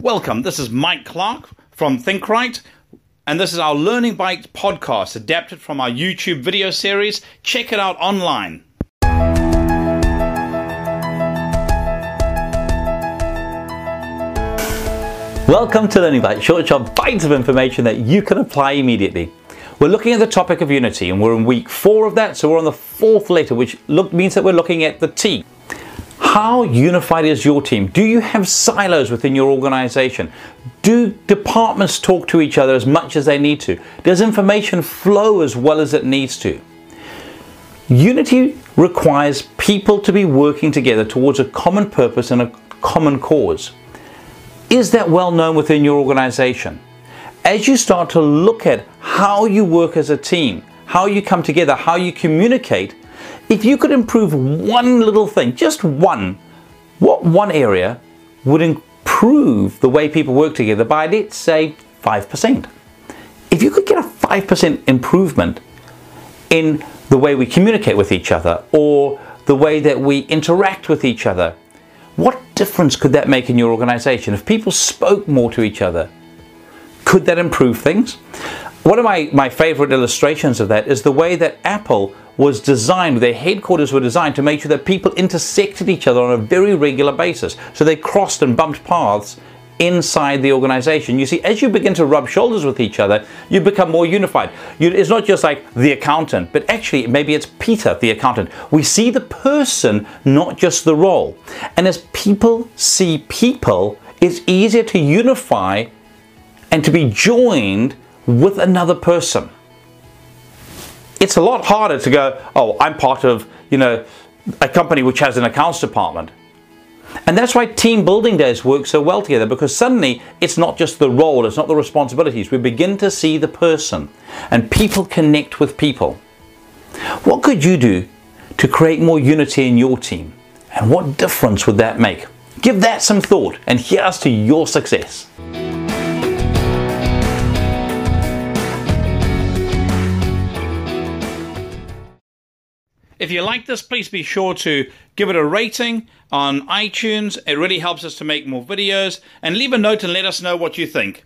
Welcome. This is Mike Clark from ThinkRight, and this is our Learning Bite podcast adapted from our YouTube video series. Check it out online. Welcome to Learning Bite, short short bites of information that you can apply immediately. We're looking at the topic of unity, and we're in week four of that, so we're on the fourth letter, which look, means that we're looking at the T. How unified is your team? Do you have silos within your organization? Do departments talk to each other as much as they need to? Does information flow as well as it needs to? Unity requires people to be working together towards a common purpose and a common cause. Is that well known within your organization? As you start to look at how you work as a team, how you come together, how you communicate, if you could improve one little thing, just one, what one area would improve the way people work together by, let's say, 5%? If you could get a 5% improvement in the way we communicate with each other or the way that we interact with each other, what difference could that make in your organization? If people spoke more to each other, could that improve things? One of my, my favorite illustrations of that is the way that Apple was designed, their headquarters were designed to make sure that people intersected each other on a very regular basis. So they crossed and bumped paths inside the organization. You see, as you begin to rub shoulders with each other, you become more unified. You, it's not just like the accountant, but actually maybe it's Peter, the accountant. We see the person, not just the role. And as people see people, it's easier to unify and to be joined with another person it's a lot harder to go, oh, I'm part of, you know, a company which has an accounts department. And that's why team building days work so well together because suddenly it's not just the role, it's not the responsibilities. We begin to see the person and people connect with people. What could you do to create more unity in your team? And what difference would that make? Give that some thought and here's to your success. If you like this, please be sure to give it a rating on iTunes. It really helps us to make more videos. And leave a note and let us know what you think.